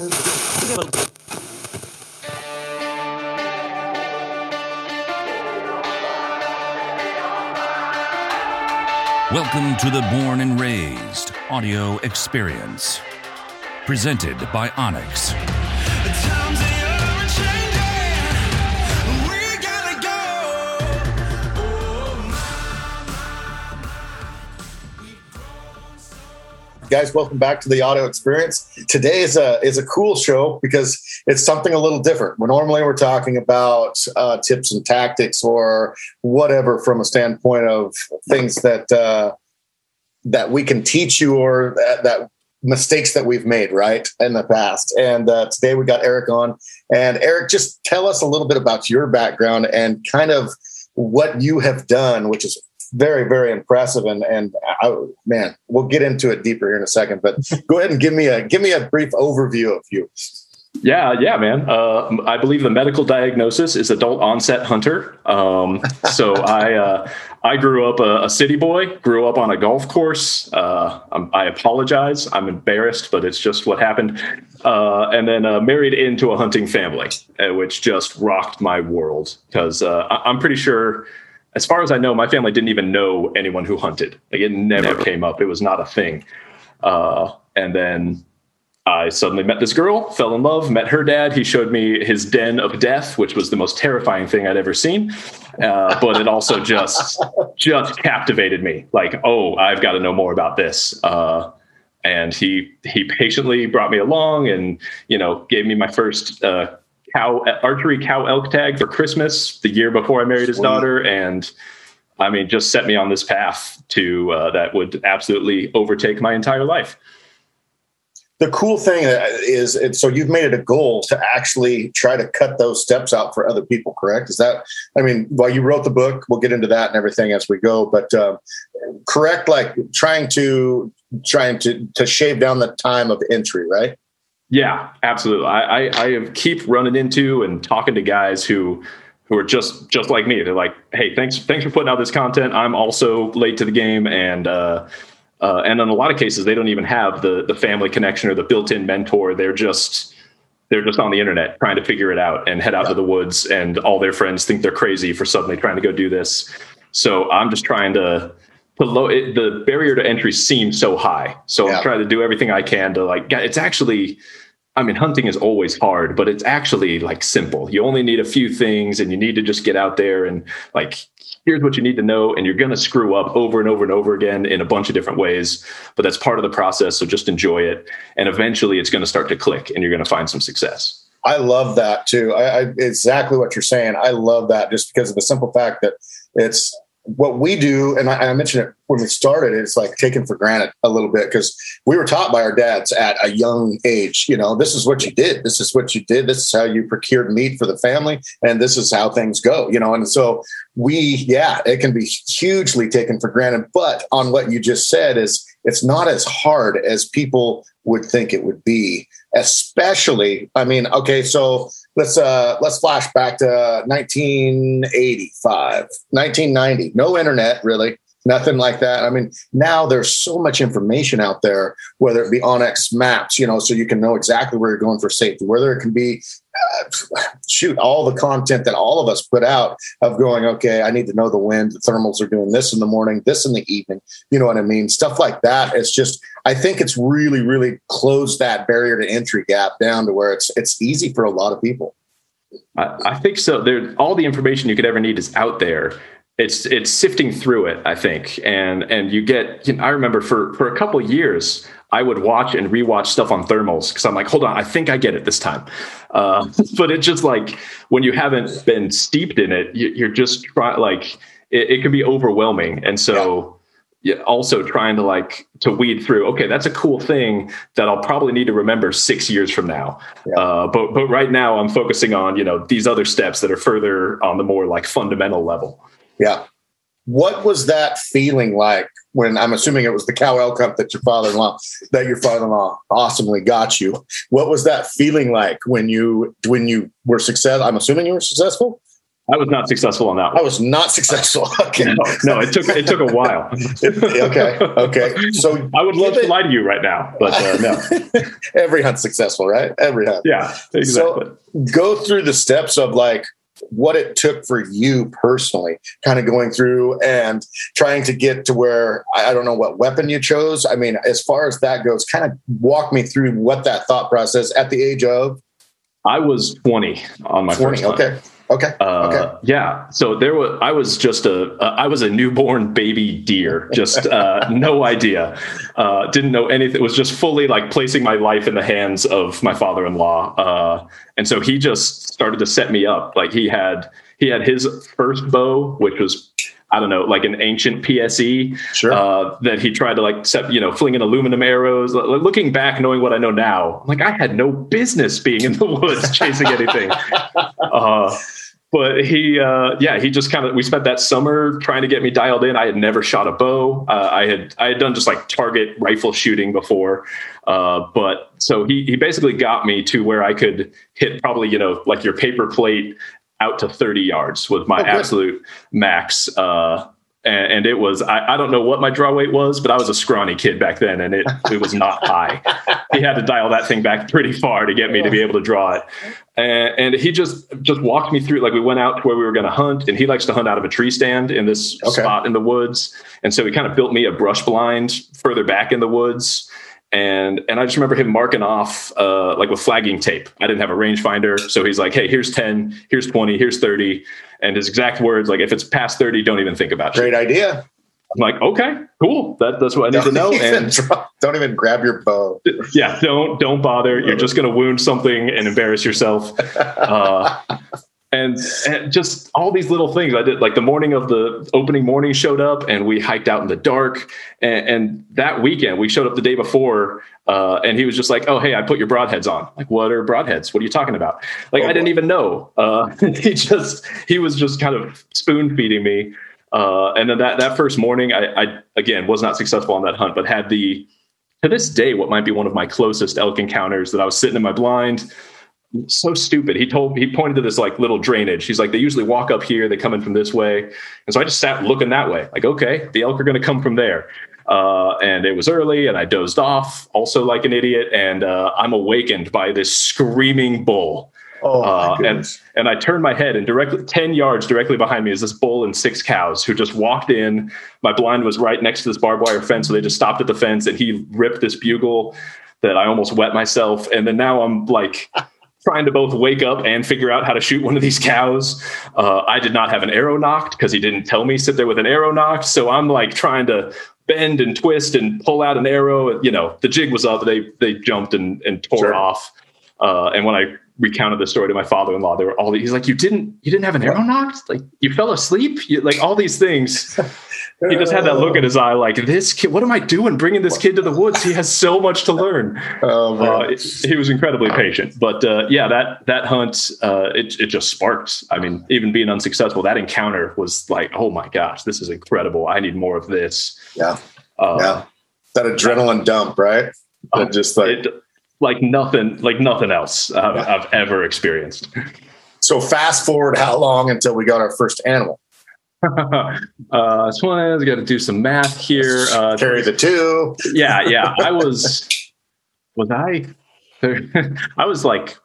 Welcome to the Born and Raised audio experience. Presented by onX. guys welcome back to the audio experience today is a is a cool show because it's something a little different. When normally we're talking about uh, tips and tactics or whatever from a standpoint of things that uh, that we can teach you or that, that mistakes that we've made right in the past. And uh, today we got eric on. And eric just tell us a little bit about your background and kind of what you have done which is very, very impressive. And and I, man, we'll get into it deeper here in a second. But go ahead and give me a give me a brief overview of you. Yeah, yeah, man. Uh, I believe the medical diagnosis is adult onset hunter. Um, so I uh, I grew up a, a, city boy, grew up on a golf course. Uh, i apologize, I'm embarrassed, but it's just what happened. Uh, and then uh, married into a hunting family, uh, which just rocked my world because I'm pretty sure as far as I know, my family didn't even know anyone who hunted. Like it never, never. came up. It was not a thing. Uh, and then I suddenly met this girl, fell in love, met her dad. He showed me his den of death, which was the most terrifying thing I'd ever seen. Uh, but it also just just captivated me. Like, oh, I've got to know more about this. Uh, and he he patiently brought me along, and you know, gave me my first uh, cow archery cow elk tag for Christmas the year before I married his daughter, and I mean, just set me on this path to uh, that would absolutely overtake my entire life. The cool thing is, it, so you've made it a goal to actually try to cut those steps out for other people. Correct? Is that? I mean, while you wrote the book, we'll get into that and everything as we go. But uh, correct, like trying to trying to to shave down the time of entry, right? Yeah, absolutely. I, I, I keep running into and talking to guys who who are just just like me. They're like, "Hey, thanks thanks for putting out this content. I'm also late to the game, and uh, uh, and in a lot of cases, they don't even have the the family connection or the built-in mentor. They're just they're just on the internet trying to figure it out and head out yeah. to the woods, and all their friends think they're crazy for suddenly trying to go do this. So I'm just trying to the low it, the barrier to entry seems so high. So yeah. I'm trying to do everything I can to like. It's actually I mean, hunting is always hard, but it's actually like simple. You only need a few things and you need to just get out there and like, here's what you need to know. And you're going to screw up over and over and over again in a bunch of different ways, but that's part of the process. So just enjoy it. And eventually it's going to start to click and you're going to find some success. I love that too. I, I, exactly what you're saying. I love that just because of the simple fact that it's what we do, and I, I, mentioned it when we started, it's like taken for granted a little bit because we were taught by our dads at a young age, you know, this is what you did. This is what you did. This is how you procured meat for the family. And this is how things go, you know. And so we, yeah, it can be hugely taken for granted. But on what you just said is it's not as hard as people would think it would be, especially, I mean, okay, so let's uh let's flash back to 1985 1990 no internet really nothing like that. I mean now there's so much information out there whether it be onX maps you know so you can know exactly where you're going for safety whether it can be uh, shoot all the content that all of us put out of going okay i need to know the wind the thermals are doing this in the morning this in the evening you know what i mean? Stuff like that. It's just i think it's really really closed that barrier to entry gap down to where it's it's easy for a lot of people. I, I think so. There all the information you could ever need is out there it's it's sifting through it i think and and you get you know, i remember for for a couple years I would watch and rewatch stuff on thermals because I'm like, hold on, I think I get it this time. Uh, but it's just like when you haven't been steeped in it, you, are just try, like it, it, can be overwhelming. And so, yeah. also trying to like to weed through. Okay, that's a cool thing that I'll probably need to remember six years from now. Yeah. Uh, but but right now, I'm focusing on you know these other steps that are further on the more like fundamental level. Yeah. What was that feeling like when I'm assuming it was the cow elk hunt that your father-in-law that your father-in-law awesomely got you? What was that feeling like when you when you were successful? I'm assuming you were successful. I was not successful on that. One. I was not successful. Okay. No, no, it took it took a while. okay, okay. So I would love to lie to you right now, but uh, no. Every hunt's successful, right? Every hunt. Yeah, exactly. So go through the steps of like what it took for you personally, kind of going through and trying to get to where I don't know what weapon you chose. I mean, as far as that goes, kind of walk me through what that thought process at the age of. I was 20 on my 20, first okay. Okay. Uh, okay. Yeah. So there was. I was just a. Uh, I was a newborn baby deer. Just uh, no idea. Uh, didn't know anything. It Was just fully like placing my life in the hands of my father-in-law. Uh, and so he just started to set me up. Like he had. He had his first bow, which was I don't know, like an ancient PSE sure. uh, that he tried to like set, you know, flinging aluminum arrows. Looking back, knowing what I know now, like I had no business being in the woods chasing anything. uh, but he uh, yeah he just kind of we spent that summer trying to get me dialed in i had never shot a bow uh, i had i had done just like target rifle shooting before uh, but so he he basically got me to where i could hit probably you know like your paper plate out to 30 yards was my oh, absolute max uh, and, and, it was I, I, don't know what my draw weight was, but I was a scrawny kid back then, and it it was not high. he had to dial that thing back pretty far to get me to be able to draw it, and, and he just just walked me through. Like we went out to where we were going to hunt, and he likes to hunt out of a tree stand in this okay. spot in the woods, and so he kind of built me a brush blind further back in the woods and and I just remember him marking off uh, like with flagging tape. I didn't have a rangefinder, so he's like, "Hey, here's ten, here's twenty, here's 30. and his exact words like, "If it's past thirty, don't even think about it." Great idea. I'm like, okay, cool. That, that's what I need don't to know. And don't even grab your bow. Yeah, don't don't bother. You're just going to wound something and embarrass yourself. Uh, and, and, just all these little things. I did like the morning of the opening morning showed up and we hiked out in the dark. And, and that weekend we showed up the day before uh, and he was just like oh hey i put your broadheads on. Like what are broadheads? What are you talking about? Like oh, i didn't even know. Uh, he just he was just kind of spoon feeding me. Uh, and then that that first morning I, I again was not successful on that hunt but had the to this day what might be one of my closest elk encounters that i was sitting in my blind so stupid. He told he pointed to this like little drainage. He's like, they usually walk up here, they come in from this way. And so I just sat looking that way, like, okay, the elk are gonna come from there. Uh, and it was early and I dozed off, also like an idiot, and uh, I'm awakened by this screaming bull. Oh, uh, and and I turned my head and directly ten yards directly behind me is this bull and six cows who just walked in. My blind was right next to this barbed wire fence, so they just stopped at the fence and he ripped this bugle that I almost wet myself. And then now I'm like trying to both wake up and figure out how to shoot one of these cows. Uh, I did not have an arrow nocked because he didn't tell me sit there with an arrow nocked. So I'm like trying to bend and twist and pull out an arrow. You know, the jig was up. They they jumped and, and tore sure. off. Uh, and when I recounted the story to my father-in-law, they were all he's like, "You didn't you didn't have an arrow nocked? Like you fell asleep? You, like all these things." he just had that look in his eye, like this kid. What am I doing, bringing this kid to the woods? He has so much to learn. Oh, uh, he was incredibly patient, but uh, yeah, that that hunt, uh, it it just sparked. I mean, even being unsuccessful, that encounter was like, oh my gosh, this is incredible. I need more of this. Yeah, uh, yeah, that adrenaline dump, right? That oh, just like. It, like nothing, like nothing else I've, yeah. I've ever experienced. So fast forward how long until we got our first animal? uh, so I got to do some math here. Uh, Carry the two. yeah, yeah. I was, was I? I was like,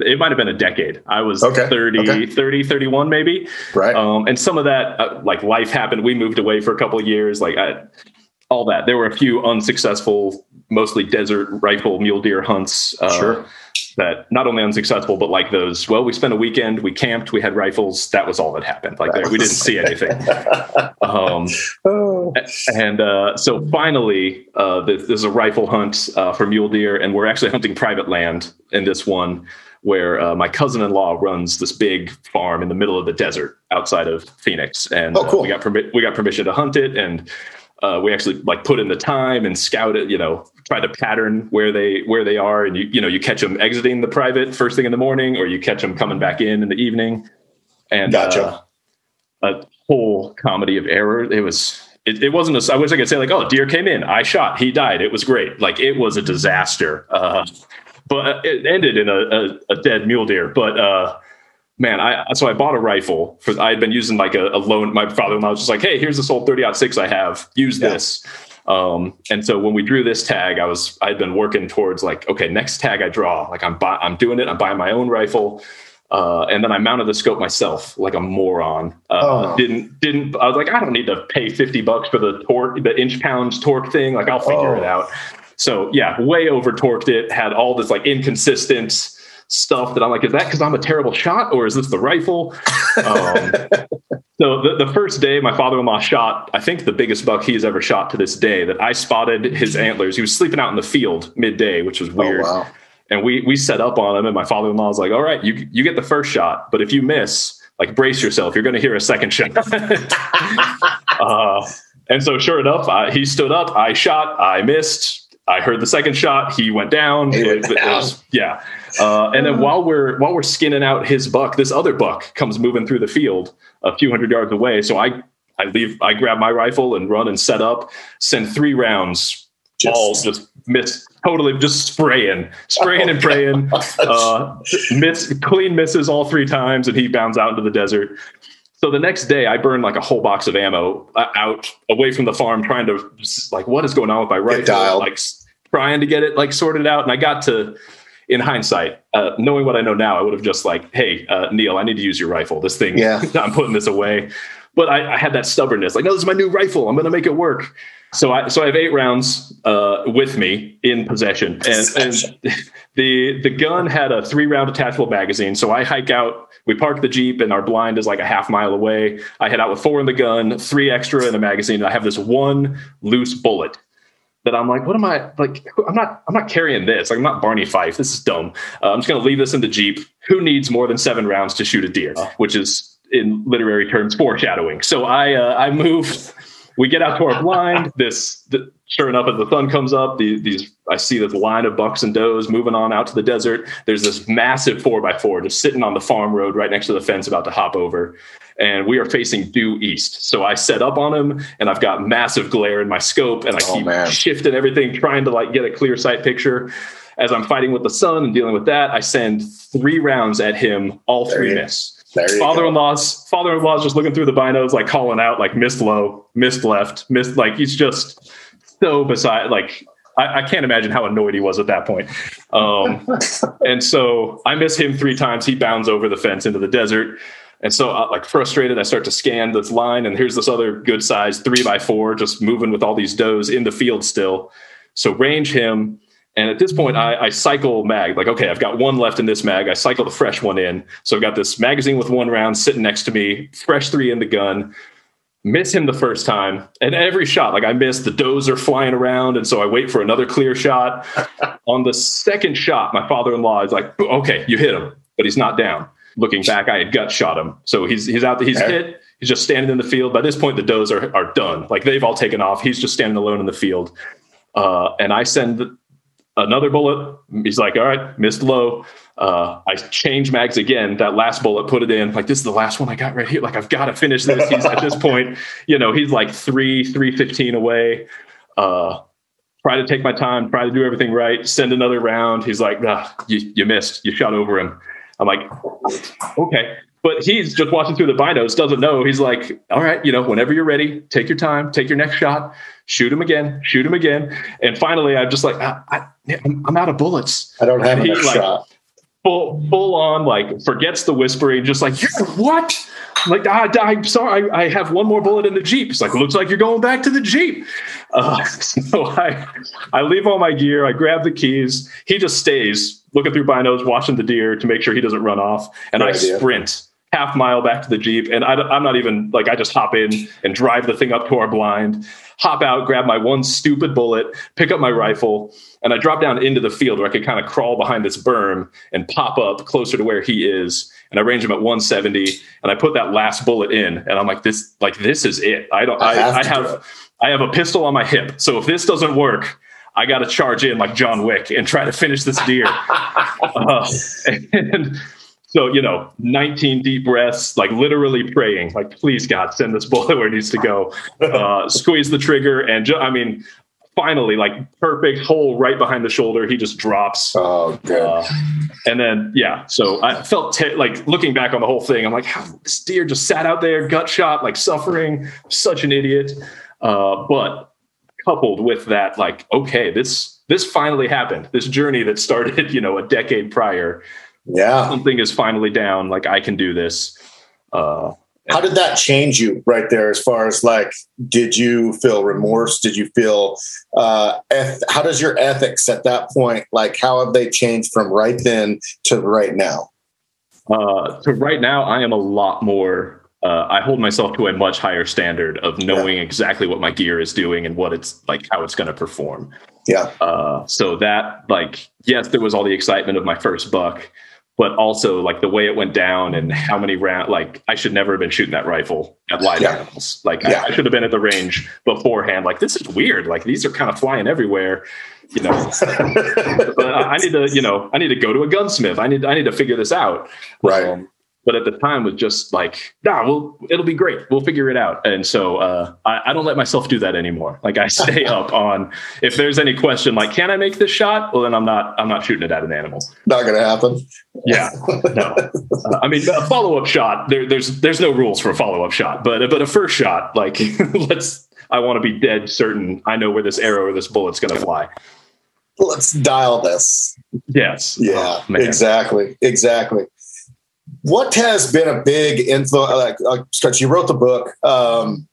it might have been a decade. I was okay. 30, okay. 30, 31 maybe. Right. Um, and some of that, uh, like life happened. We moved away for a couple of years. Like I, all that. There were a few unsuccessful, mostly desert rifle mule deer hunts. Uh, sure that not only unsuccessful, but like those, well, we spent a weekend, we camped, we had rifles. That was all that happened. Like we didn't see anything. um, oh. And uh, so finally, uh, there's a rifle hunt uh, for mule deer, and we're actually hunting private land in this one where uh, my cousin-in-law runs this big farm in the middle of the desert outside of Phoenix, and oh, cool. uh, we got permit we got permission to hunt it, and uh, we actually like put in the time and scout it, you know, try to pattern where they where they are, and you you know you catch them exiting the private first thing in the morning, or you catch them coming back in in the evening, and gotcha. uh, a whole comedy of error. It was it, it wasn't a, I wish I could say like, oh, deer came in, I shot, he died. It was great. Like it was a disaster. Uh, but it ended in a, a, a, dead mule deer. But uh, man, I so I bought a rifle for I had been using like a, a loan. My father-in-law was just like, hey, here's this old 30 six I have. Use yeah. this. Um, and so when we drew this tag, I was I'd been working towards like, okay, next tag I draw, like I'm buy, I'm doing it. I'm buying my own rifle. Uh, and then I mounted the scope myself, like a moron. Uh, oh. Didn't didn't I was like, I don't need to pay fifty bucks for the torque, the inch pounds torque thing. Like I'll figure oh. it out. So yeah, way over torqued it. Had all this like inconsistent stuff that I'm like, is that because I'm a terrible shot, or is this the rifle? Um, so the, the first day, my father-in-law shot, I think the biggest buck he's ever shot to this day. That I spotted his antlers. He was sleeping out in the field midday, which was oh, weird. Oh, wow and we we set up on him and my father-in-law was like all right you you get the first shot but if you miss like brace yourself you're going to hear a second shot uh, and so sure enough I, he stood up i shot i missed i heard the second shot he went down, he went it, down. It was, yeah uh, and then while we're while we're skinning out his buck this other buck comes moving through the field a few hundred yards away so i i leave i grab my rifle and run and set up send three rounds just, all just miss totally just spraying, spraying and praying. Uh, miss clean misses all three times, and he bounds out into the desert. So the next day, I burned like a whole box of ammo uh, out away from the farm, trying to like what is going on with my rifle, like trying to get it like sorted out. And I got to, in hindsight, uh, knowing what I know now, I would have just like, hey, uh, Neil, I need to use your rifle. This thing, yeah. I'm putting this away. But I, I had that stubbornness, like, no, this is my new rifle. I'm going to make it work. So I so I have eight rounds uh, with me in possession, and, and, the the gun had a three round attachable magazine. So I hike out. We park the jeep, and our blind is like a half mile away. I head out with four in the gun, three extra in a magazine. And I have this one loose bullet that I'm like, what am I like? I'm not I'm not carrying this. Like, I'm not Barney Fife. This is dumb. Uh, I'm just gonna leave this in the jeep. Who needs more than seven rounds to shoot a deer? Oh. Which is in literary terms foreshadowing. So I uh, I move we get out to our blind. This, the, sure enough, as the sun comes up, the, these I see this line of bucks and does moving on out to the desert. There's this massive four by four just sitting on the farm road right next to the fence, about to hop over. And we are facing due east. So I set up on him, and I've got massive glare in my scope, and I oh, keep man. shifting everything, trying to like get a clear sight picture. As I'm fighting with the sun and dealing with that, I send three rounds at him, all three miss father-in-law's father-in-law's just looking through the binos, like calling out, like missed low, missed left, missed. Like he's just so beside. Like I, I can't imagine how annoyed he was at that point. Um, and so I miss him three times. He bounds over the fence into the desert. And so, uh, like frustrated, I start to scan this line, and here's this other good size three by four, just moving with all these does in the field still. So range him, and at this point, I, I, cycle mag. Like, okay, I've got one left in this mag. I cycle the fresh one in. So I've got this magazine with one round sitting next to me, fresh three in the gun. Miss him the first time, and every shot, like I miss, the does are flying around, and so I wait for another clear shot. On the second shot, my father-in-law is like, "Okay, you hit him, but he's not down." Looking back, I had gut shot him, so he's he's out. He's hit. He's just standing in the field. By this point, the does are are done. Like they've all taken off. He's just standing alone in the field. Uh, and I send another bullet. He's like, all right, missed low. Uh, I change mags again. That last bullet, put it in. Like this is the last one I got right here. Like I've got to finish this. He's at this point, you know, he's like three, three fifteen away. Uh, try to take my time, try to do everything right. Send another round. He's like, nah, you, you missed. You shot over him. I'm like, okay. But he's just watching through the binos, doesn't know. He's like, all right, you know, whenever you're ready, take your time, take your next shot, shoot him again, shoot him again. And finally, I'm just like, I, am out of bullets. I don't have a like, shot. Full, full on, like, forgets the whispering, just like, you're what? like, I, I'm sorry, I, I, have one more bullet in the Jeep. It's like, looks like you're going back to the Jeep. Uh, so I, I leave all my gear. I grab the keys. He just stays looking through binos, watching the deer to make sure he doesn't run off. And Good I idea. sprint half mile back to the Jeep. And I, am not even like, I just hop in and drive the thing up to our blind, hop out, grab my one stupid bullet, pick up my rifle, and I drop down into the field where I could kind of crawl behind this berm and pop up closer to where he is. And I range him at 170 and I put that last bullet in and I'm like, this, like, this is it. I don't, I, I have, I have, I have a pistol on my hip. So if this doesn't work, I got to charge in like John Wick and try to finish this deer. uh, and, so, you know, 19 deep breaths, like literally praying, like, please, God, send this bullet where it needs to go. Uh, squeeze the trigger. And ju- I mean, finally, like perfect hole right behind the shoulder. He just drops. Oh, good. Uh, and then, yeah, so I felt te- like looking back on the whole thing, I'm like, how this deer just sat out there, gut shot, like suffering, such an idiot. Uh, but coupled with that, like, okay, this this finally happened. This journey that started, you know, a decade prior. Yeah, something is finally down. Like, I can do this. Uh, how did that change you right there as far as like did you feel remorse did you feel uh eth- how does your ethics at that point like how have they changed from right then to right now uh to right now i am a lot more uh, I hold myself to a much higher standard of knowing yeah. exactly what my gear is doing and what it's like, how it's going to perform. Yeah. Uh, so that, like, yes, there was all the excitement of my first buck, but also like the way it went down and how many round like I should never have been shooting that rifle at live yeah. animals. Like yeah. I, I, should have been at the range beforehand. Like this is weird. Like these are kind of flying everywhere. You know, but I need to, you know, I need to go to a gunsmith. I need, I need to figure this out. Right. Um, but at the time was just like, nah, well, it'll be great. We'll figure it out. And so uh, I, I, don't let myself do that anymore. Like I stay up on if there's any question, like, can I make this shot? Well, then I'm not. I'm not shooting it at an animal. Not going to happen. Yeah. No. Uh, I mean, a follow up shot. There, there's there's no rules for a follow up shot, but but a first shot, like, let's. I want to be dead certain. I know where this arrow or this bullet's going to fly. Let's dial this. Yes. Yeah. Oh, exactly. Exactly what has been a big influence? Like, uh, stretch, you wrote the book, um,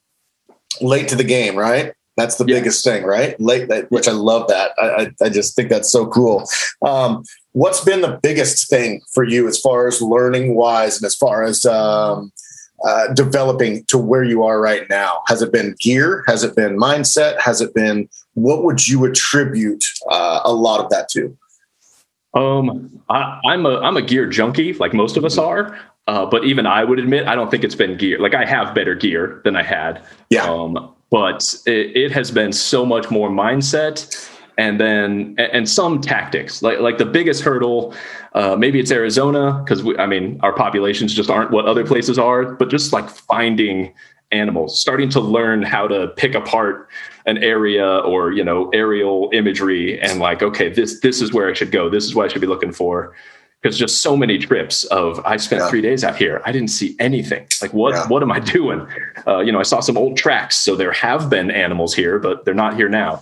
late to the game, right? That's the yes. biggest thing, right? Late, which I love that. I, I, just think that's so cool. Um, what's been the biggest thing for you as far as learning wise and as far as um, uh, developing to where you are right now? Has it been gear? Has it been mindset? Has it been what would you attribute uh, a lot of that to? Um, I, am a I'm a gear junkie, like most of us are. Uh, but even I would admit, I don't think it's been gear. Like I have better gear than I had. Yeah. Um, but it, it has been so much more mindset, and then and some tactics. Like like the biggest hurdle, uh, maybe it's Arizona because I mean our populations just aren't what other places are. But just like finding animals, starting to learn how to pick apart an area or you know aerial imagery and like okay this this is where I should go. This is what I should be looking for. Because just so many trips of I spent yeah. three days out here, I didn't see anything. Like what yeah. what am I doing? Uh, you know, I saw some old tracks, so there have been animals here, but they're not here now.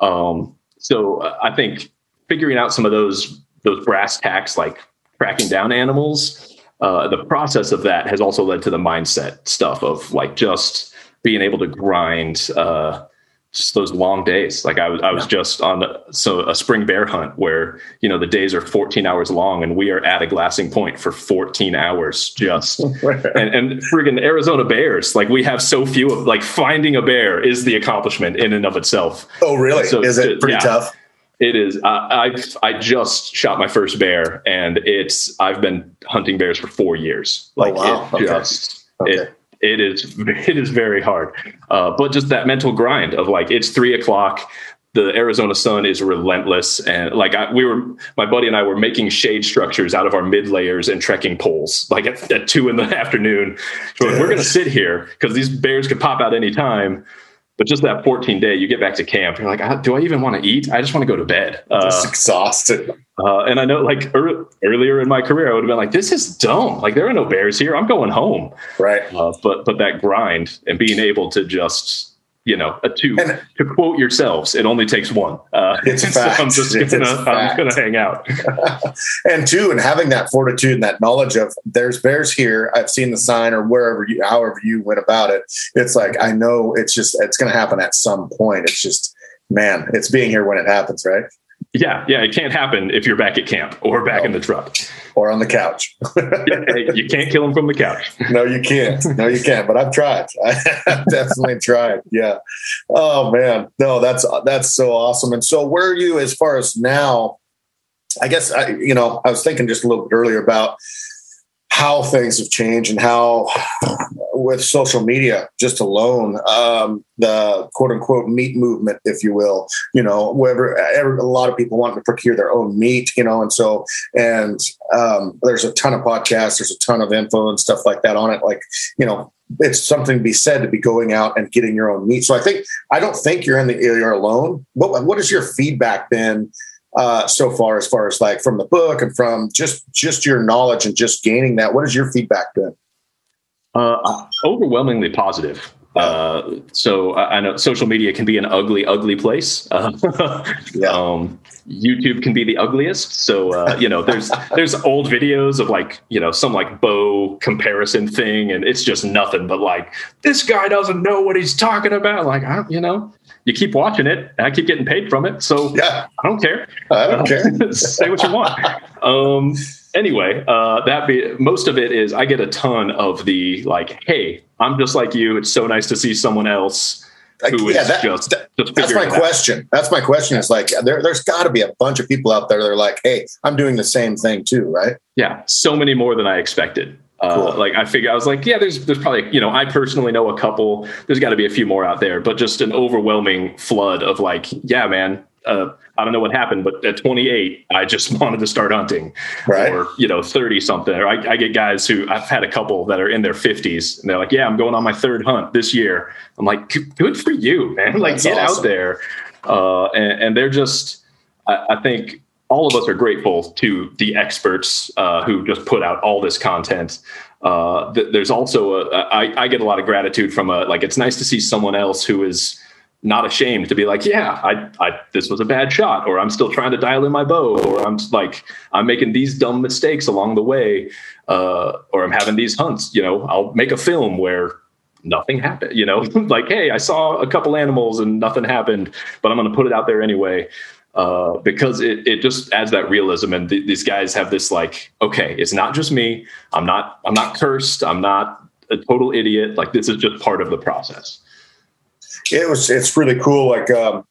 Um, so I think figuring out some of those those brass tacks, like tracking down animals, uh, the process of that has also led to the mindset stuff of like just being able to grind uh, just those long days. Like I was, I was yeah. just on a, so a spring bear hunt where you know the days are 14 hours long, and we are at a glassing point for 14 hours just. and, and friggin' Arizona bears, like we have so few of. Like finding a bear is the accomplishment in and of itself. Oh, really? So is it pretty yeah. tough? It is. I, I, I just shot my first bear, and it's. I've been hunting bears for four years. Oh, like oh, wow. it okay. just okay. it it is it is very hard. Uh, but just that mental grind of like it's three o'clock. The Arizona sun is relentless, and like I, we were, my buddy and I were making shade structures out of our mid layers and trekking poles, like at, at two in the afternoon. So we're going to sit here because these bears could pop out anytime. But just that 14 day, you get back to camp, you're like, do I even want to eat? I just want to go to bed. Uh, just exhausted. Uh, and I know, like er- earlier in my career, I would have been like, "This is dumb. Like there are no bears here. I'm going home." Right. Uh, but but that grind and being able to just you know, a two and, to quote yourselves, it only takes one. Uh, it's so fact. I'm just gonna, I'm gonna hang out. and two, and having that fortitude and that knowledge of there's bears here. I've seen the sign or wherever you, however you went about it. It's like, I know it's just, it's going to happen at some point. It's just, man, it's being here when it happens. Right. Yeah, yeah, it can't happen if you're back at camp or back in the truck or on the couch. yeah, you can't kill them from the couch. No, you can't. No, you can't. But I've tried. I've definitely tried. Yeah. Oh man, no, that's that's so awesome. And so, where are you as far as now? I guess I, you know, I was thinking just a little bit earlier about how things have changed and how with social media just alone um, the quote unquote meat movement if you will you know wherever a lot of people want to procure their own meat you know and so and um, there's a ton of podcasts there's a ton of info and stuff like that on it like you know it's something to be said to be going out and getting your own meat. So I think I don't think you're in the you're alone. What what has your feedback been uh, so far, as far as like from the book and from just just your knowledge and just gaining that? What has your feedback been? Uh, overwhelmingly positive. Uh, so I know social media can be an ugly, ugly place. Uh, yeah. um, YouTube can be the ugliest. So uh, you know, there's there's old videos of like you know some like bow comparison thing, and it's just nothing but like this guy doesn't know what he's talking about. Like I, you know, you keep watching it, and I keep getting paid from it. So yeah, I don't care. I don't care. Say what you want. Um, anyway, uh, that be most of it is I get a ton of the like, hey, I'm just like you. It's so nice to see someone else who yeah, that, just, that, just that's my question. Out. That's my question. Is like there, there's got to be a bunch of people out there that are like, hey, I'm doing the same thing too, right? Yeah, so many more than I expected. Uh, cool. Like I figure, I was like, yeah, there's there's probably you know, I personally know a couple. There's got to be a few more out there, but just an overwhelming flood of like, yeah, man, uh, I don't know what happened, but at 28, I just wanted to start hunting. Right. Or, you know, 30 something. Or I, I, get guys who I've had a couple that are in their 50s and they're like, yeah, I'm going on my third hunt this year. I'm like, good for you, man. Like, That's get awesome. out there. Uh, and, and, they're just, I, I, think all of us are grateful to the experts uh, who just put out all this content. Uh, th- there's also I get a lot of gratitude from a, like, it's nice to see someone else who is, not ashamed to be like, yeah, I, I, this was a bad shot, or I'm still trying to dial in my bow, or I'm like, I'm making these dumb mistakes along the way, uh, or I'm having these hunts. You know, I'll make a film where nothing happened. You know, like, hey, I saw a couple animals and nothing happened, but I'm going to put it out there anyway. Uh, because it, it just adds that realism and th- these guys have this like okay it's not just me i'm not i'm not cursed i'm not a total idiot like this is just part of the process it was it's really cool. Like um,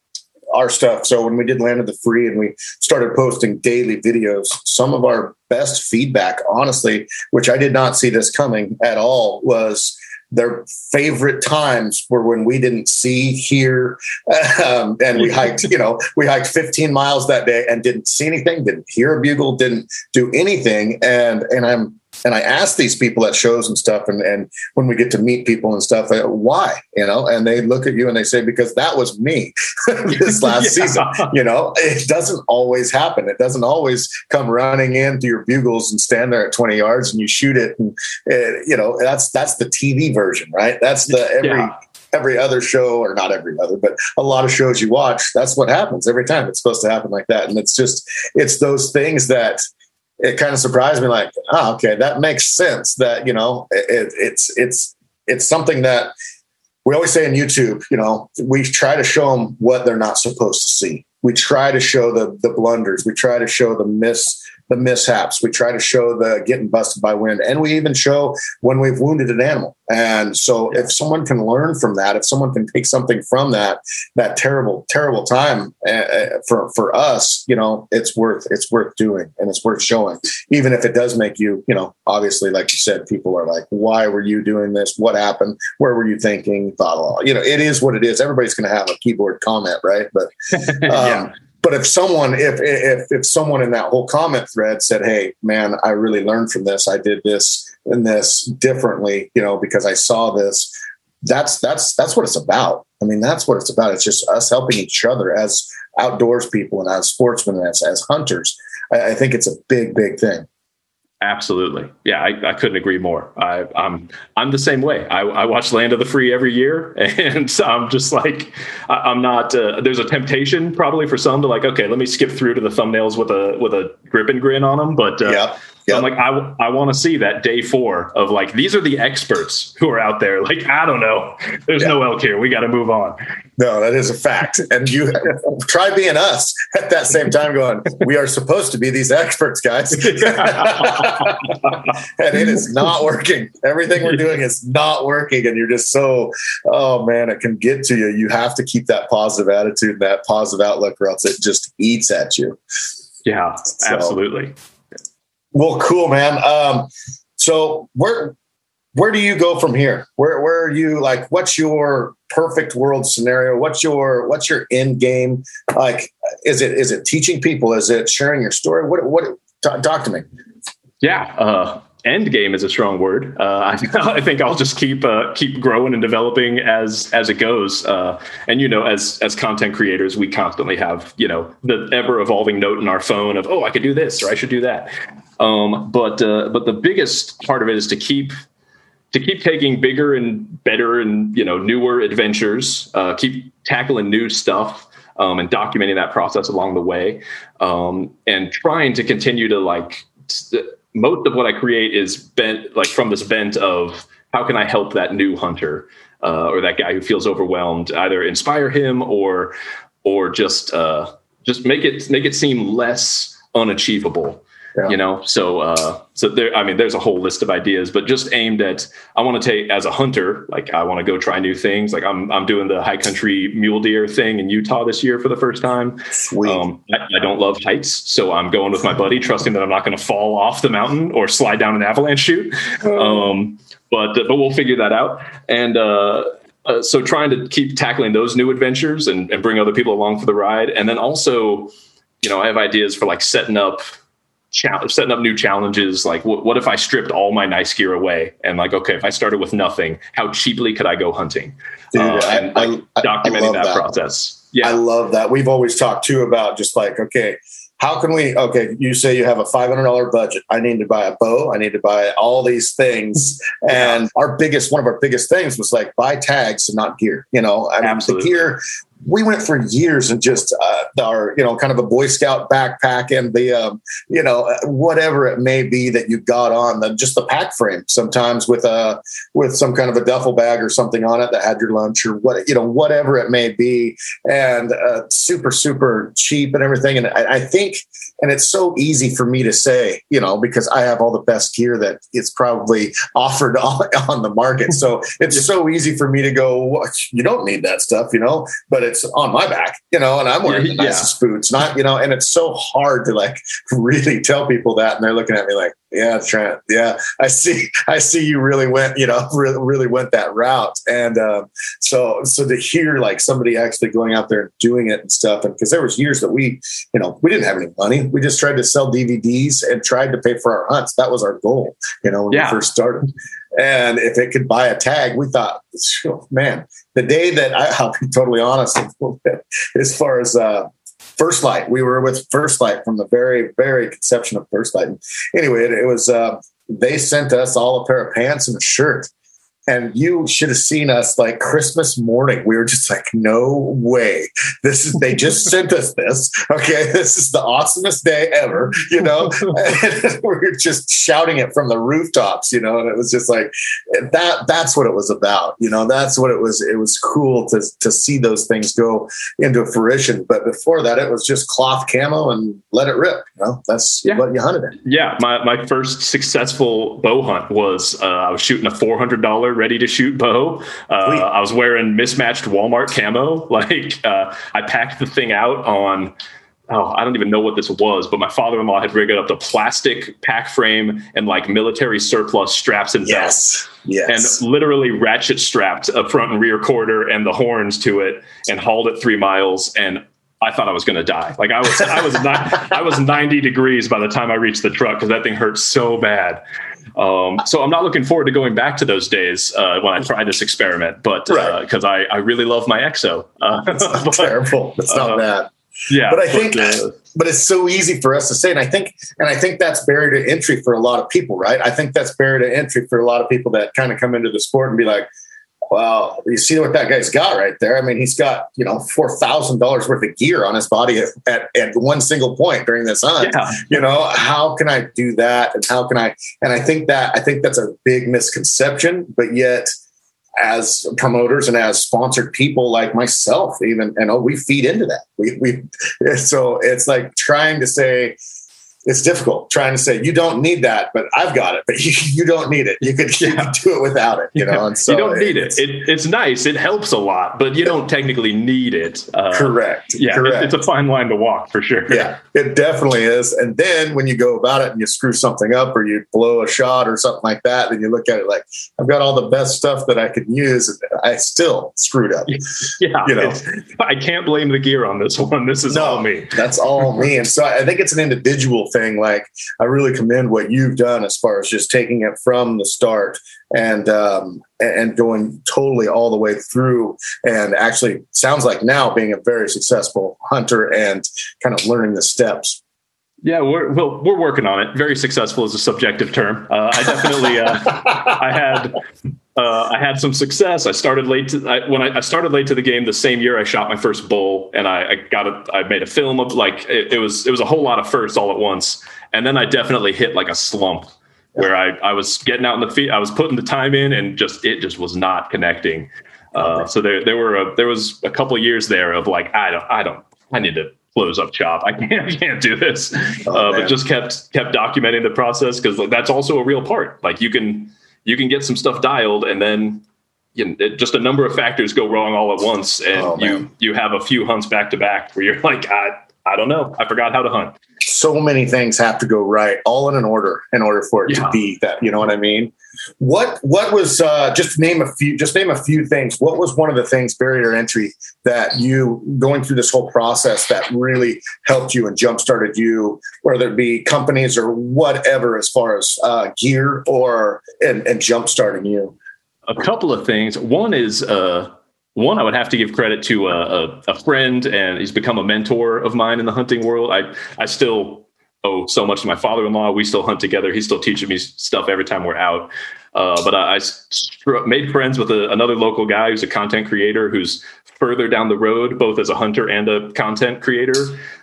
our stuff. So when we did Land of the Free and we started posting daily videos, some of our best feedback, honestly, which I did not see this coming at all, was their favorite times were when we didn't see, hear, um, and we hiked, you know, we hiked 15 miles that day and didn't see anything, didn't hear a bugle, didn't do anything. And, and I'm, and I ask these people at shows and stuff, and, and when we get to meet people and stuff, uh, why, you know, and they look at you and they say, because that was me this last yeah. season, you know, it doesn't always happen. It doesn't always come running in to your bugles and stand there at 20 yards and you shoot it. And, uh, you know, that's, that's the TV version, right? That's the every, yeah every other show or not every other but a lot of shows you watch that's what happens every time it's supposed to happen like that and it's just it's those things that it kind of surprised me like oh okay that makes sense that you know it, it's it's it's something that we always say in youtube you know we try to show them what they're not supposed to see. We try to show the the blunders. We try to show the miss the mishaps. We try to show the getting busted by wind, and we even show when we've wounded an animal. And so, if someone can learn from that, if someone can take something from that that terrible, terrible time uh, for for us, you know, it's worth it's worth doing and it's worth showing, even if it does make you, you know, obviously, like you said, people are like, "Why were you doing this? What happened? Where were you thinking?" Thought all, you know, it is what it is. Everybody's going to have a keyboard comment, right? But um, yeah but if someone if if if someone in that whole comment thread said hey man i really learned from this. I did this and this differently you know because i saw this that's that's that's what it's about. I mean that's what it's about. It's just us helping each other as outdoors people and as sportsmen and as, as hunters. I, I think it's a big big thing Absolutely, yeah, I, I, couldn't agree more. I, am I'm, I'm the same way. I, I, watch Land of the Free every year, and I'm just like I, am not. Uh, there's a temptation probably for some to like, okay, let me skip through to the thumbnails with a with a grip and grin on them. But uh, yeah. Yep. I'm like, I, I want to see that day four of like, these are the experts who are out there. Like, I don't know. There's yeah. no elk here. We got to move on. No, that is a fact. And you try being us at that same time going, we are supposed to be these experts, guys. and it is not working. Everything we're doing is not working. And you're just so, oh man, it can get to you. You have to keep that positive attitude, that positive outlook, or else it just eats at you. Yeah, so, absolutely. Well, cool, man. Um, so where where do you go from here? Where where are you like? What's your perfect world scenario? What's your what's your end game? Like, is it is it teaching people? Is it sharing your story? What what talk, talk to me? Yeah, uh, end game is a strong word. Uh, I, think I'll just keep uh, keep growing and developing as as it goes. Uh, and you know, as as content creators, we constantly have you know the ever evolving note in our phone of oh, I could do this or I should do that. Um, but uh, but the biggest part of it is to keep to keep taking bigger and better and you know newer adventures. Uh, keep tackling new stuff. Um, and documenting that process along the way, um, and trying to continue to like most of what I create is bent like from this bent of how can I help that new hunter uh, or that guy who feels overwhelmed, either inspire him or or just uh, just make it make it seem less unachievable yeah. you know so uh so there i mean there's a whole list of ideas but just aimed at i want to take as a hunter like i want to go try new things like i'm i'm doing the high country mule deer thing in utah this year for the first time Sweet. Um, I, I, don't love heights so i'm going with my buddy trusting that i'm not going to fall off the mountain or slide down an avalanche chute oh. um but but we'll figure that out and uh uh, so trying to keep tackling those new adventures and, and bring other people along for the ride and then also you know i have ideas for like setting up challenge, setting up new challenges. Like, what, what if I stripped all my nice gear away and like, okay, if I started with nothing, how cheaply could I go hunting? Dude, uh, I, and like, I, documenting that, that, process. Yeah, I love that. We've always talked too about just like, okay, how can we? Okay, you say you have a five hundred dollar budget. I need to buy a bow. I need to buy all these things. And our biggest, one of our biggest things was like buy tags and not gear. You know, I mean, Absolutely. the gear we went for years and just uh, our you know kind of a boy scout backpack and the um, you know whatever it may be that you got on the just the pack frame sometimes with a with some kind of a duffel bag or something on it that had your lunch or what you know whatever it may be. And uh, super super cheap and everything. And I, I think and it's so easy for me to say you know because I have all the best gear that it's probably offered on, on the market so it's so easy for me to go you don't need that stuff you know but it's on my back, you know, and I'm wearing yeah, the nicest yeah. boots, not, you know, and it's so hard to like really tell people that. And they're looking at me like, yeah, Trent. Yeah, I see. I see. You really went, you know, really, really went that route. And um, so, so to hear like somebody actually going out there and doing it and stuff, and because there was years that we, you know, we didn't have any money. We just tried to sell DVDs and tried to pay for our hunts. That was our goal, you know, when yeah. we first started. And if it could buy a tag, we thought, man, the day that I, I'll be totally honest, as far as uh, First Lite. We were with First Lite from the very, very conception of First Lite. Anyway, it, it was uh, they sent us all a pair of pants and a shirt and you should have seen us like Christmas morning. We were just like, no way. This is, they just sent us this. Okay. This is the awesomest day ever, you know? we were just shouting it from the rooftops, you know? And it was just like, that, that's what it was about. You know, that's what it was. It was cool to, to see those things go into fruition. But before that, it was just cloth camo and let it rip. You know, that's yeah. what you hunted in. Yeah. My, my first successful bow hunt was, uh, I was shooting a $400 ready to shoot bow. Uh, I was wearing mismatched Walmart camo. Like uh, I packed the thing out on. Oh, I don't even know what this was, but my father-in-law had rigged up the plastic pack frame and like military surplus straps and belts. Yes. Yes. And literally ratchet strapped a front and rear quarter and the horns to it and hauled it three miles. And I thought I was going to die. Like I was, I was, I was 90 degrees by the time I reached the truck because that thing hurt so bad. Um, so I'm not looking forward to going back to those days uh, when I try this experiment, but because uh, I, I really love my EXO. Uh, it's not but, terrible. It's not uh, bad. Yeah, but I think, uh, but it's so easy for us to say, and I think, and I think that's barrier to entry for a lot of people, right? I think that's barrier to entry for a lot of people that kind of come into the sport and be like, well, you see what that guy's got right there. I mean, he's got you know four thousand dollars worth of gear on his body at, at, at, one single point during this hunt. Yeah. You know, how can I do that? And how can I? And I think that I think that's a big misconception. But yet, as promoters and as sponsored people like myself, even and oh, we feed into that. We we so it's like trying to say it's difficult trying to say you don't need that, but I've got it. But you, you don't need it. You could, you could do it without it. You know, and so you don't need it. it. It's nice. It helps a lot, but you don't technically need it. Uh, correct. Yeah, correct. It, it's a fine line to walk for sure. Yeah, it definitely is. And then when you go about it and you screw something up or you blow a shot or something like that, then you look at it like I've got all the best stuff that I could use, and I still screwed up. Yeah, you know, I can't blame the gear on this one. This is no, all me. That's all me. And so I think it's an individual thing everything. Like I really commend what you've done as far as just taking it from the start and um, and going totally all the way through. And actually, sounds like now being a very successful hunter and kind of learning the steps. Yeah, we're well, we're working on it. Very successful is a subjective term. Uh, I definitely, uh, I had, uh, I had some success. I started late to I, when I, I, started late to the game. The same year, I shot my first bull, and I, I got a, I made a film of like it, it, was it was a whole lot of firsts all at once, and then I definitely hit like a slump where I I was getting out in the feet, I was putting the time in, and just it just was not connecting. Uh, so there there were a, there was a couple of years there of like I don't I don't I need to close up shop. I can't, I can't do this. Oh, uh, but just kept kept documenting the process because like, that's also a real part. Like you can you can get some stuff dialed, and then you know, it, just a number of factors go wrong all at once, and oh, you you have a few hunts back to back where you're like, I I don't know, I forgot how to hunt so many things have to go right, all in an order, in order for it yeah. to be that. You know what I mean? What What was uh, just name a few? Just name a few things. What was one of the things barrier entry that you going through this whole process that really helped you and jump started you, whether it be companies or whatever, as far as uh, gear or and, and jump starting you. A couple of things. One is. Uh, one, I would have to give credit to a, a, a, friend, and he's become a mentor of mine in the hunting world. I I still so much to my father-in-law. We still hunt together. He's still teaching me stuff every time we're out. Uh, but I, I, made friends with a, another local guy who's a content creator who's further down the road, both as a hunter and a content creator.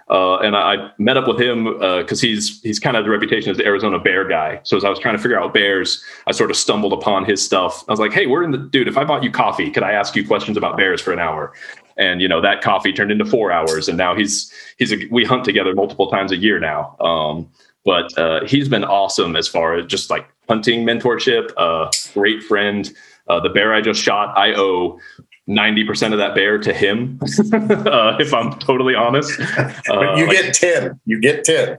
Uh, and I, I, met up with him because uh, he's he's kind of the reputation as the Arizona bear guy. So as I was trying to figure out bears, I sort of stumbled upon his stuff. I was like, "Hey, we're in the dude. If I bought you coffee, could I ask you questions about bears for an hour?" And you know that coffee turned into four hours, and now he's he's a, we hunt together multiple times a year now. Um, but uh, he's been awesome as far as just like hunting mentorship. Uh, great friend. Uh, the bear I just shot, I owe 90% of that bear to him, uh, if I'm totally honest. Uh, you like, get 10. You get 10.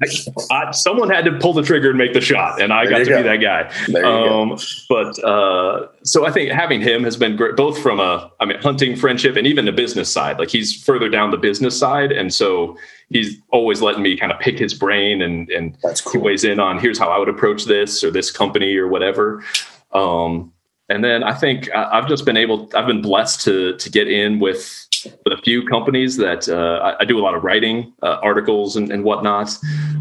I, someone had to pull the trigger and make the shot, and I there got to go. be that guy. Um, but uh, so I think having him has been great, both from a, I mean, hunting friendship and even the business side. Like he's further down the business side. And so he's always letting me kind of pick his brain and, and That's cool. he weighs in on here's how I would approach this or this company or whatever. Um, and then I think I've just been able, I've been blessed to to get in with with a few companies that uh, I, I, do a lot of writing uh, articles and, and whatnot.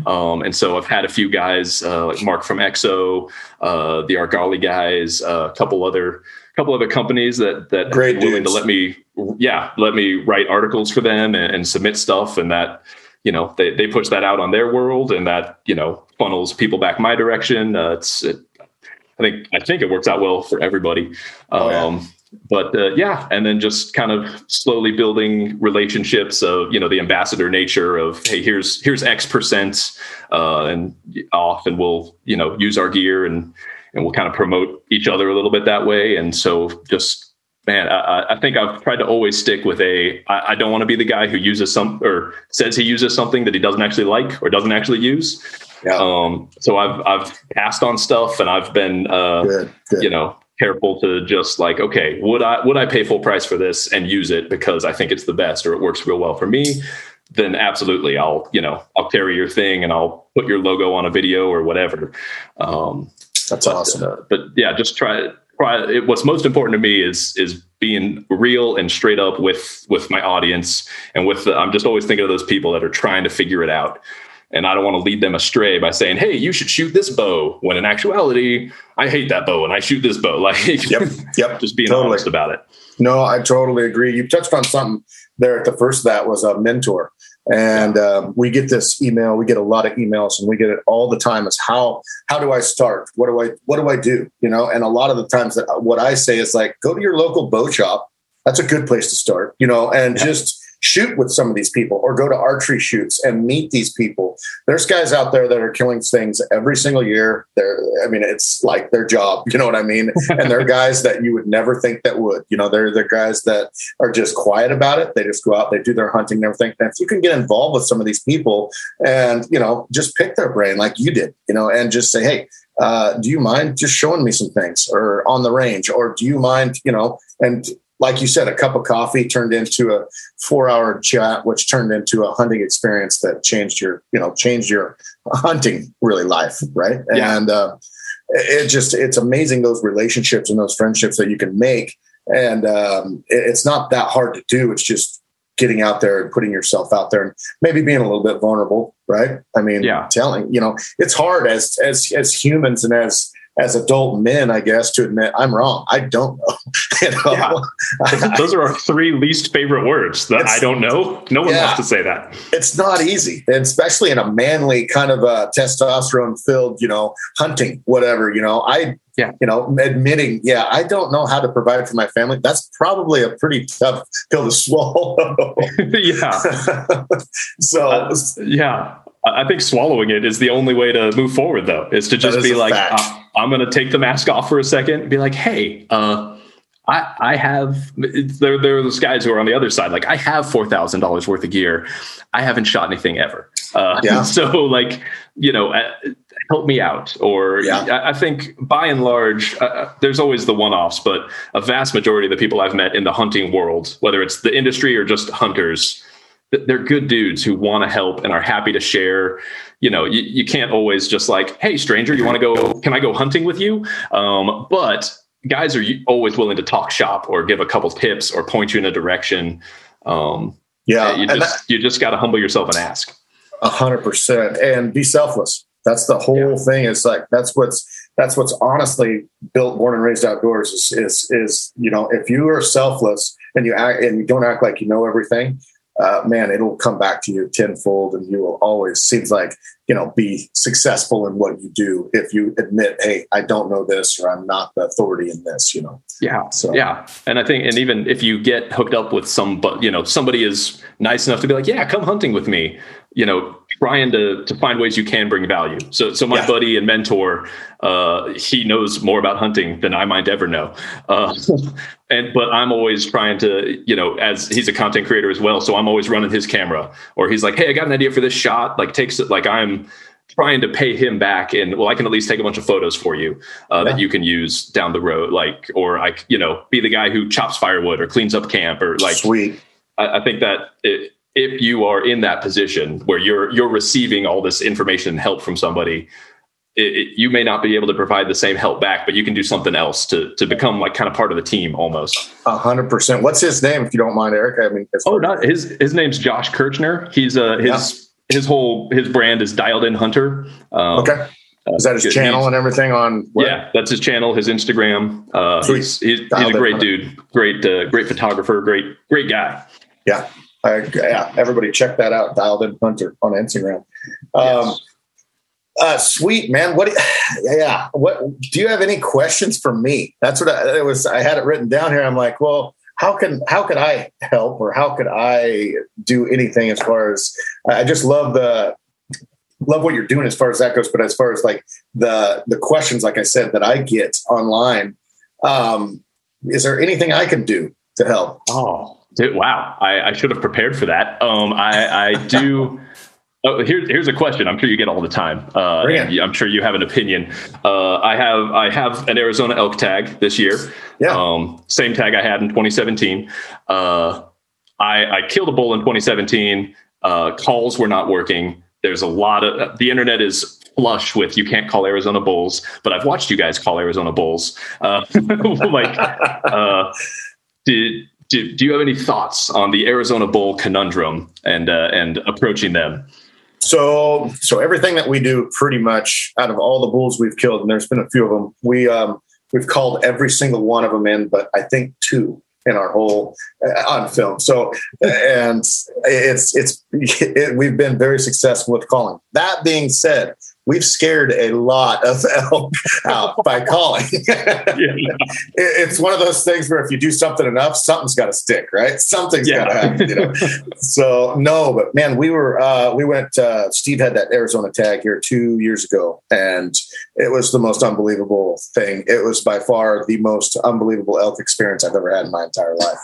Um, and so I've had a few guys uh, like Mark from EXO, uh, the Argali guys, uh, a couple other couple other companies that that Great are willing to let me, yeah, let me write articles for them and, and submit stuff, and that you know they they push that out on their world, and that you know funnels people back my direction. Uh, it's it, I think I think it works out well for everybody. Oh, yeah. Um, but uh, yeah, and then just kind of slowly building relationships of you know the ambassador nature of hey here's here's X percent, uh, and often we'll you know use our gear and and we'll kind of promote each other a little bit that way. And so just man, I, I think I've tried to always stick with a I, I don't want to be the guy who uses some or says he uses something that he doesn't actually like or doesn't actually use. Yeah. Um, so I've I've passed on stuff and I've been uh, good, good. you know careful to just like okay would I would I pay full price for this and use it because I think it's the best or it works real well for me then absolutely I'll you know I'll carry your thing and I'll put your logo on a video or whatever. Um, That's but, awesome. Uh, but yeah, just try try it, what's most important to me is is being real and straight up with with my audience and with the, I'm just always thinking of those people that are trying to figure it out and I don't want to lead them astray by saying, "Hey, you should shoot this bow." When in actuality, I hate that bow and I shoot this bow. Like, yep, yep, just being totally. honest about it. No, I totally agree. You touched on something there at the first. That was a mentor, and um, we get this email. We get a lot of emails, and we get it all the time. Is how how do I start? What do I what do I do? You know, and a lot of the times that what I say is like, go to your local bow shop. That's a good place to start. You know, and yeah. just shoot with some of these people or go to archery shoots and meet these people. There's guys out there that are killing things every single year. They're, I mean, it's like their job, you know what I mean? and they're guys that you would never think that would, you know, they're the guys that are just quiet about it. They just go out, they do their hunting and everything. And if you can get involved with some of these people and, you know, just pick their brain like you did, you know, and just say, Hey, uh, do you mind just showing me some things or on the range or do you mind, you know, and like you said, a cup of coffee turned into a four hour chat, which turned into a hunting experience that changed your, you know, changed your hunting really life. Right. Yeah. And, uh, it just, it's amazing those relationships and those friendships that you can make. And, um, it, it's not that hard to do. It's just getting out there and putting yourself out there and maybe being a little bit vulnerable. Right. I mean, Yeah. telling, you know, it's hard as, as, as humans and as, as adult men, I guess, to admit I'm wrong. I don't know. you know? Those are our three least favorite words that I don't know. No one Yeah. wants to say that. it's not easy, and especially in a manly kind of a testosterone filled, you know, hunting, whatever. You know, I, Yeah. you know, admitting, yeah, I don't know how to provide for my family. That's probably a pretty tough pill to swallow. yeah. so, Uh, yeah. I think swallowing it is the only way to move forward, though, is to just is be like, uh, I'm going to take the mask off for a second and be like, hey, uh, I, I have, there, there are those guys who are on the other side. Like, I have $4,000 worth of gear. I haven't shot anything ever. Uh, Yeah. So, like, you know, uh, help me out. Or Yeah. I, I think by and large, uh, there's always the one offs, but a vast majority of the people I've met in the hunting world, whether it's the industry or just hunters, they're good dudes who want to help and are happy to share. You know, you, you can't always just like, hey, stranger, you want to go? Can I go hunting with you? Um, but guys are always willing to talk shop or give a couple tips or point you in a direction. Um, yeah, you just you just got to humble yourself and ask. a hundred percent, and be selfless. That's the whole thing. It's like that's what's that's what's honestly built, born and raised outdoors. Is is is you know if you are selfless and you act and you don't act like you know everything, uh, man, it'll come back to you tenfold, and you will always seems like you know be successful in what you do if you admit, hey, I don't know this or I'm not the authority in this. You know, Yeah. So- yeah. And I think, and even if you get hooked up with some, but you know, somebody is nice enough to be like, yeah, come hunting with me, you know, trying to, to find ways you can bring value. So, so my Yeah. buddy and mentor, uh, he knows more about hunting than I might ever know. Uh, and, but I'm always trying to, you know, as he's a content creator as well. So I'm always running his camera or he's like, Hey, I got an idea for this shot. Like takes it like I'm, trying to pay him back and well i can at least take a bunch of photos for you uh, Yeah. that you can use down the road like or i you know be the guy who chops firewood or cleans up camp or like sweet. I, I think that it, if you are in that position where you're you're receiving all this information and help from somebody it, it, you may not be able to provide the same help back but you can do something else to to become like kind of part of the team almost A hundred percent. What's his name, if you don't mind, Eric? I mean, oh not his his name's josh kirchner he's uh his his whole his brand is dialed in hunter um, okay. Is that his uh, channel and everything on? Yeah, that's his channel, his Instagram. Uh, he's, he's, he's a great dude, great, uh, great photographer, great, great guy. Yeah. I, yeah. Everybody check that out. Dialed in Hunter on Instagram. Um, Yes. uh, sweet man. What? Yeah. What? Do you have any questions for me? That's what I, it was. I had it written down here. I'm like, well, how can how could I help or how could I do anything as far as I just love the love what you're doing as far as that goes. But as far as like the the questions, like I said, that I get online, um, is there anything I can do to help? Oh, dude, wow! I, I should have prepared for that. Um, I, I do. Oh, here's here's a question. I'm sure you get all the time. Uh, Bring and it. I'm sure you have an opinion. Uh, I have I have an Arizona elk tag this year. Yeah. Um, same tag I had in 2017. Uh, I, I killed a bull in 2017. Uh, calls were not working. There's a lot of the internet is flush with you can't call Arizona bulls, but I've watched you guys call Arizona bulls. Uh, like, uh, did, do, do you have any thoughts on the Arizona bull conundrum and uh, and approaching them? So, so everything that we do, pretty much out of all the bulls we've killed, and there's been a few of them, we um, we've called every single one of them in, but I think two in our whole uh, on film. So, and it's it's it, we've been very successful with calling. That being said, we've scared a lot of elk out by calling. It- it's one of those things where if you do something enough, something's got to stick, right? Something's Yeah. got to happen. You know? so no, but man, we were uh, we went. Uh, Steve had that Arizona tag here two years ago, and it was the most unbelievable thing. It was by far the most unbelievable elk experience I've ever had in my entire life.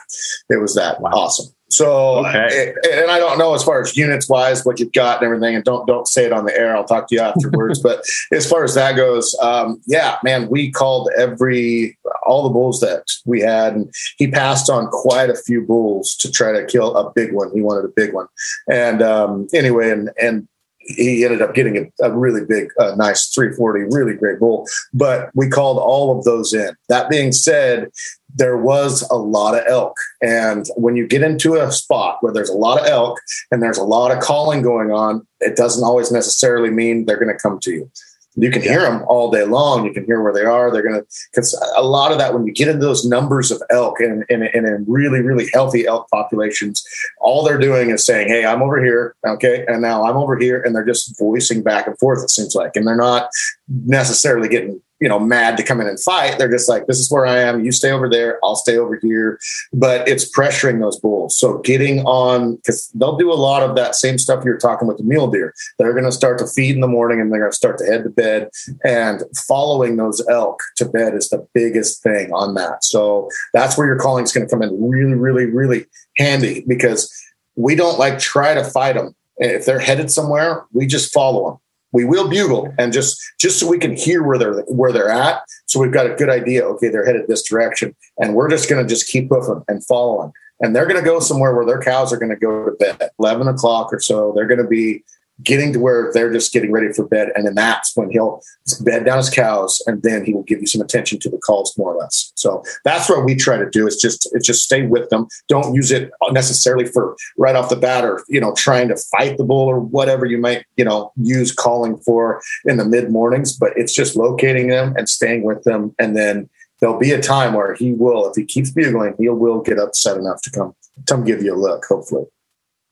It was that Wow. awesome. So, okay. and I don't know as far as units wise what you've got and everything, and don't don't say it on the air. I'll talk to you afterwards. but as far as that goes, um, yeah, man, we called every all the bulls that we had, and he passed on quite a few bulls to try to kill a big one. He wanted a big one, and um, anyway, and and he ended up getting a, a really big, uh, nice 340, really great bull. But we called all of those in. That being said, there was a lot of elk. And when you get into a spot where there's a lot of elk and there's a lot of calling going on, it doesn't always necessarily mean they're going to come to you. You can hear them all day long. You can hear where they are. They're going to, because a lot of that, when you get into those numbers of elk and, and, and in really, really healthy elk populations, all they're doing is saying, Hey, I'm over here. Okay. And now I'm over here. And they're just voicing back and forth, it seems like. And they're not necessarily getting you know mad to come in and fight. They're just like this is where i am. You stay over there. I'll stay over here. But it's pressuring those bulls. So getting on because they'll do a lot of that same stuff you're talking with the mule deer. They're going to start to feed in the morning and they're going to start to head to bed. And following those elk to bed is the biggest thing on that. So that's where your calling is going to come in really really really handy because we don't like try to fight them if they're headed somewhere we just follow them we will bugle and just just so we can hear where they're where they're at. So we've got a good idea okay they're headed this direction and we're just going to just keep them and following. And they're going to go somewhere where their cows are going to go to bed. 11 o'clock or so they're going to be getting to where they're just getting ready for bed. And then that's when he'll bed down his cows and then he will give you some attention to the calls more or less. So that's what we try to do is just, just stay with them. Don't use it necessarily for right off the bat or, you know, trying to fight the bull or whatever you might, you know, use calling for in the mid mornings, but it's just locating them and staying with them. And then there'll be a time where he will, if he keeps bugling, he will get upset enough to come, come give you a look, hopefully.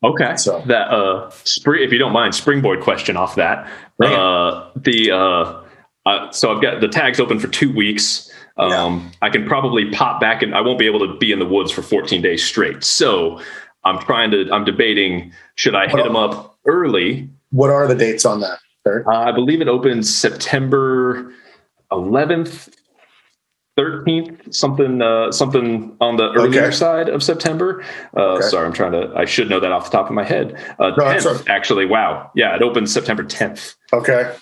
Okay. So that uh, spring, if you don't mind, springboard question off that. Uh, the uh, uh, so I've got the tags open for two weeks. Um, yeah. I can probably pop back and I won't be able to be in the woods for 14 days straight. So I'm trying to. I'm debating should I hit them up early. What are the dates on that? Uh, I believe it opens September 11th 13th, something uh, something on the earlier okay. side of September. Uh, okay. Sorry, I'm trying to. I should know that off the top of my head. Uh, no, 10th, actually. Wow. Yeah, it opens September 10th. Okay.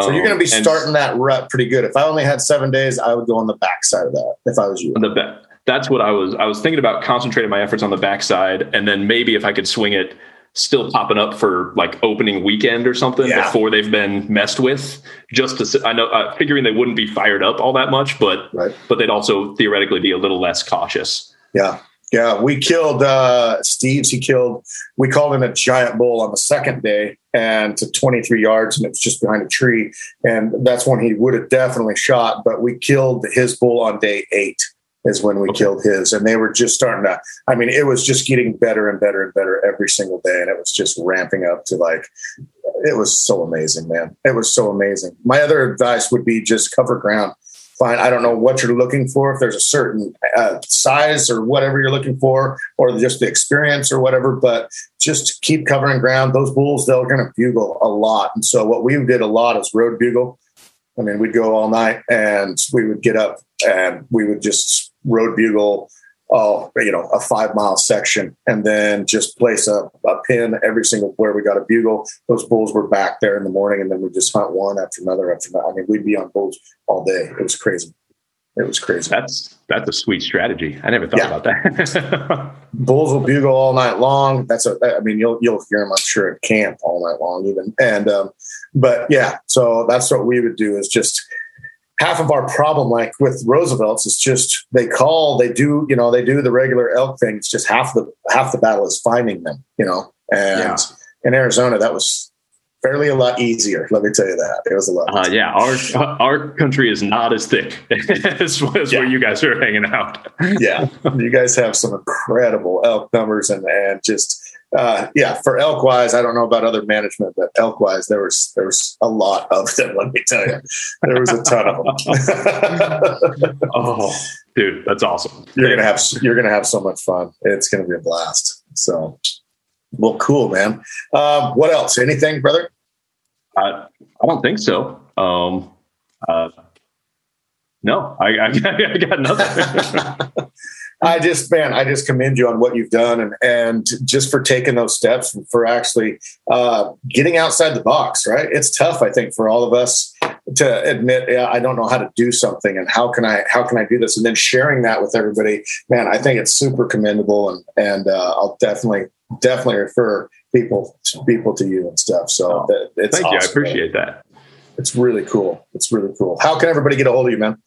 So um, you're going to be starting that rut pretty good. If I only had seven days, I would go on the back side of that. If I was you, the back. That's what I was. I was thinking about concentrating my efforts on the backside, and then maybe if I could swing it still popping up for like opening weekend or something yeah. before they've been messed with. Just to, I know, uh, figuring they wouldn't be fired up all that much, but right. but they'd also theoretically be a little less cautious. Yeah, yeah. We killed uh, Steve's. He killed. We called him a giant bull on the second day, and to 23 yards, and it was just behind a tree, and that's when he would have definitely shot. But we killed his bull on day eight is when we okay. killed his. And they were just starting to, I mean, it was just getting better and better and better every single day. And it was just ramping up to like, it was so amazing, man. It was so amazing. My other advice would be just cover ground. Fine. I don't know what you're looking for, if there's a certain uh, size or whatever you're looking for, or just the experience or whatever, but just keep covering ground. Those bulls, they're going to bugle a lot. And so what we did a lot is road bugle. I mean, we'd go all night and we would get up and we would just road bugle oh, you know, a five mile section and then just place a, a pin every single where we got a bugle. Those bulls were back there in the morning and then we just hunt one after another after another. I mean, we'd be on bulls all day. It was crazy. It was crazy. That's that's a sweet strategy. I never thought yeah. about that. bulls will bugle all night long. That's a. I mean, you'll you'll hear them. I'm sure at camp all night long, even. And um, but yeah, so that's what we would do is just half of our problem, like with Roosevelt's, is just they call, they do, you know, they do the regular elk thing. It's just half the half the battle is finding them, you know. And yeah. in Arizona, that was fairly a lot easier. Let me tell you that it was a lot. Uh, yeah, our our country is not as thick as, as yeah. where you guys are hanging out. yeah, you guys have some incredible elk numbers and and just uh, yeah, for elk wise, I don't know about other management, but elk wise, there was there was a lot of them. Let me tell you, there was a ton of them. oh, dude, that's awesome! You're gonna have you're gonna have so much fun. It's gonna be a blast. So, well, cool, man. Um, what else? Anything, brother? I I don't think so. Um, uh, no, I, I, I got nothing. I just, man, I just commend you on what you've done and, and just for taking those steps for actually uh, getting outside the box, right? It's tough, I think, for all of us to admit, yeah, I don't know how to do something and how can I, how can I do this? And then sharing that with everybody, man, I think it's super commendable and, and uh, I'll definitely, definitely refer people to people to you and stuff. So oh, it's thank awesome, you. I appreciate man. that. It's really cool. It's really cool. How can everybody get a hold of you, man?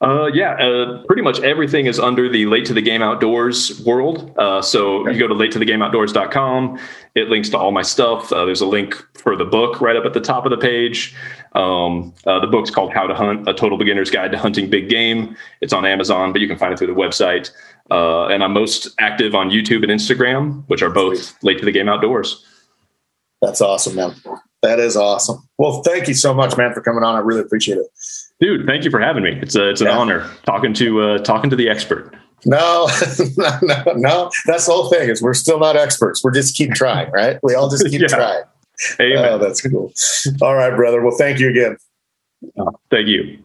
Uh, yeah, uh, pretty much everything is under the Late to the Game Outdoors world. Uh, so okay. you go to late to the game outdoors.com. It links to all my stuff. Uh, there's a link for the book right up at the top of the page. Um, uh, the book's called How to Hunt: A Total Beginner's Guide to Hunting Big Game. It's on Amazon, but you can find it through the website. Uh, and I'm most active on YouTube and Instagram, which are both Late to the Game Outdoors. That's awesome, man. That is awesome. Well, thank you so much, man, for coming on. I really appreciate it. Dude, thank you for having me. It's a, it's an yeah. honor talking to uh, talking to the expert. No, no, no, That's the whole thing. Is we're still not experts. We're just keep trying, right? We all just keep yeah. trying. Amen. Oh, that's cool. All right, brother. Well, thank you again. Oh, thank you.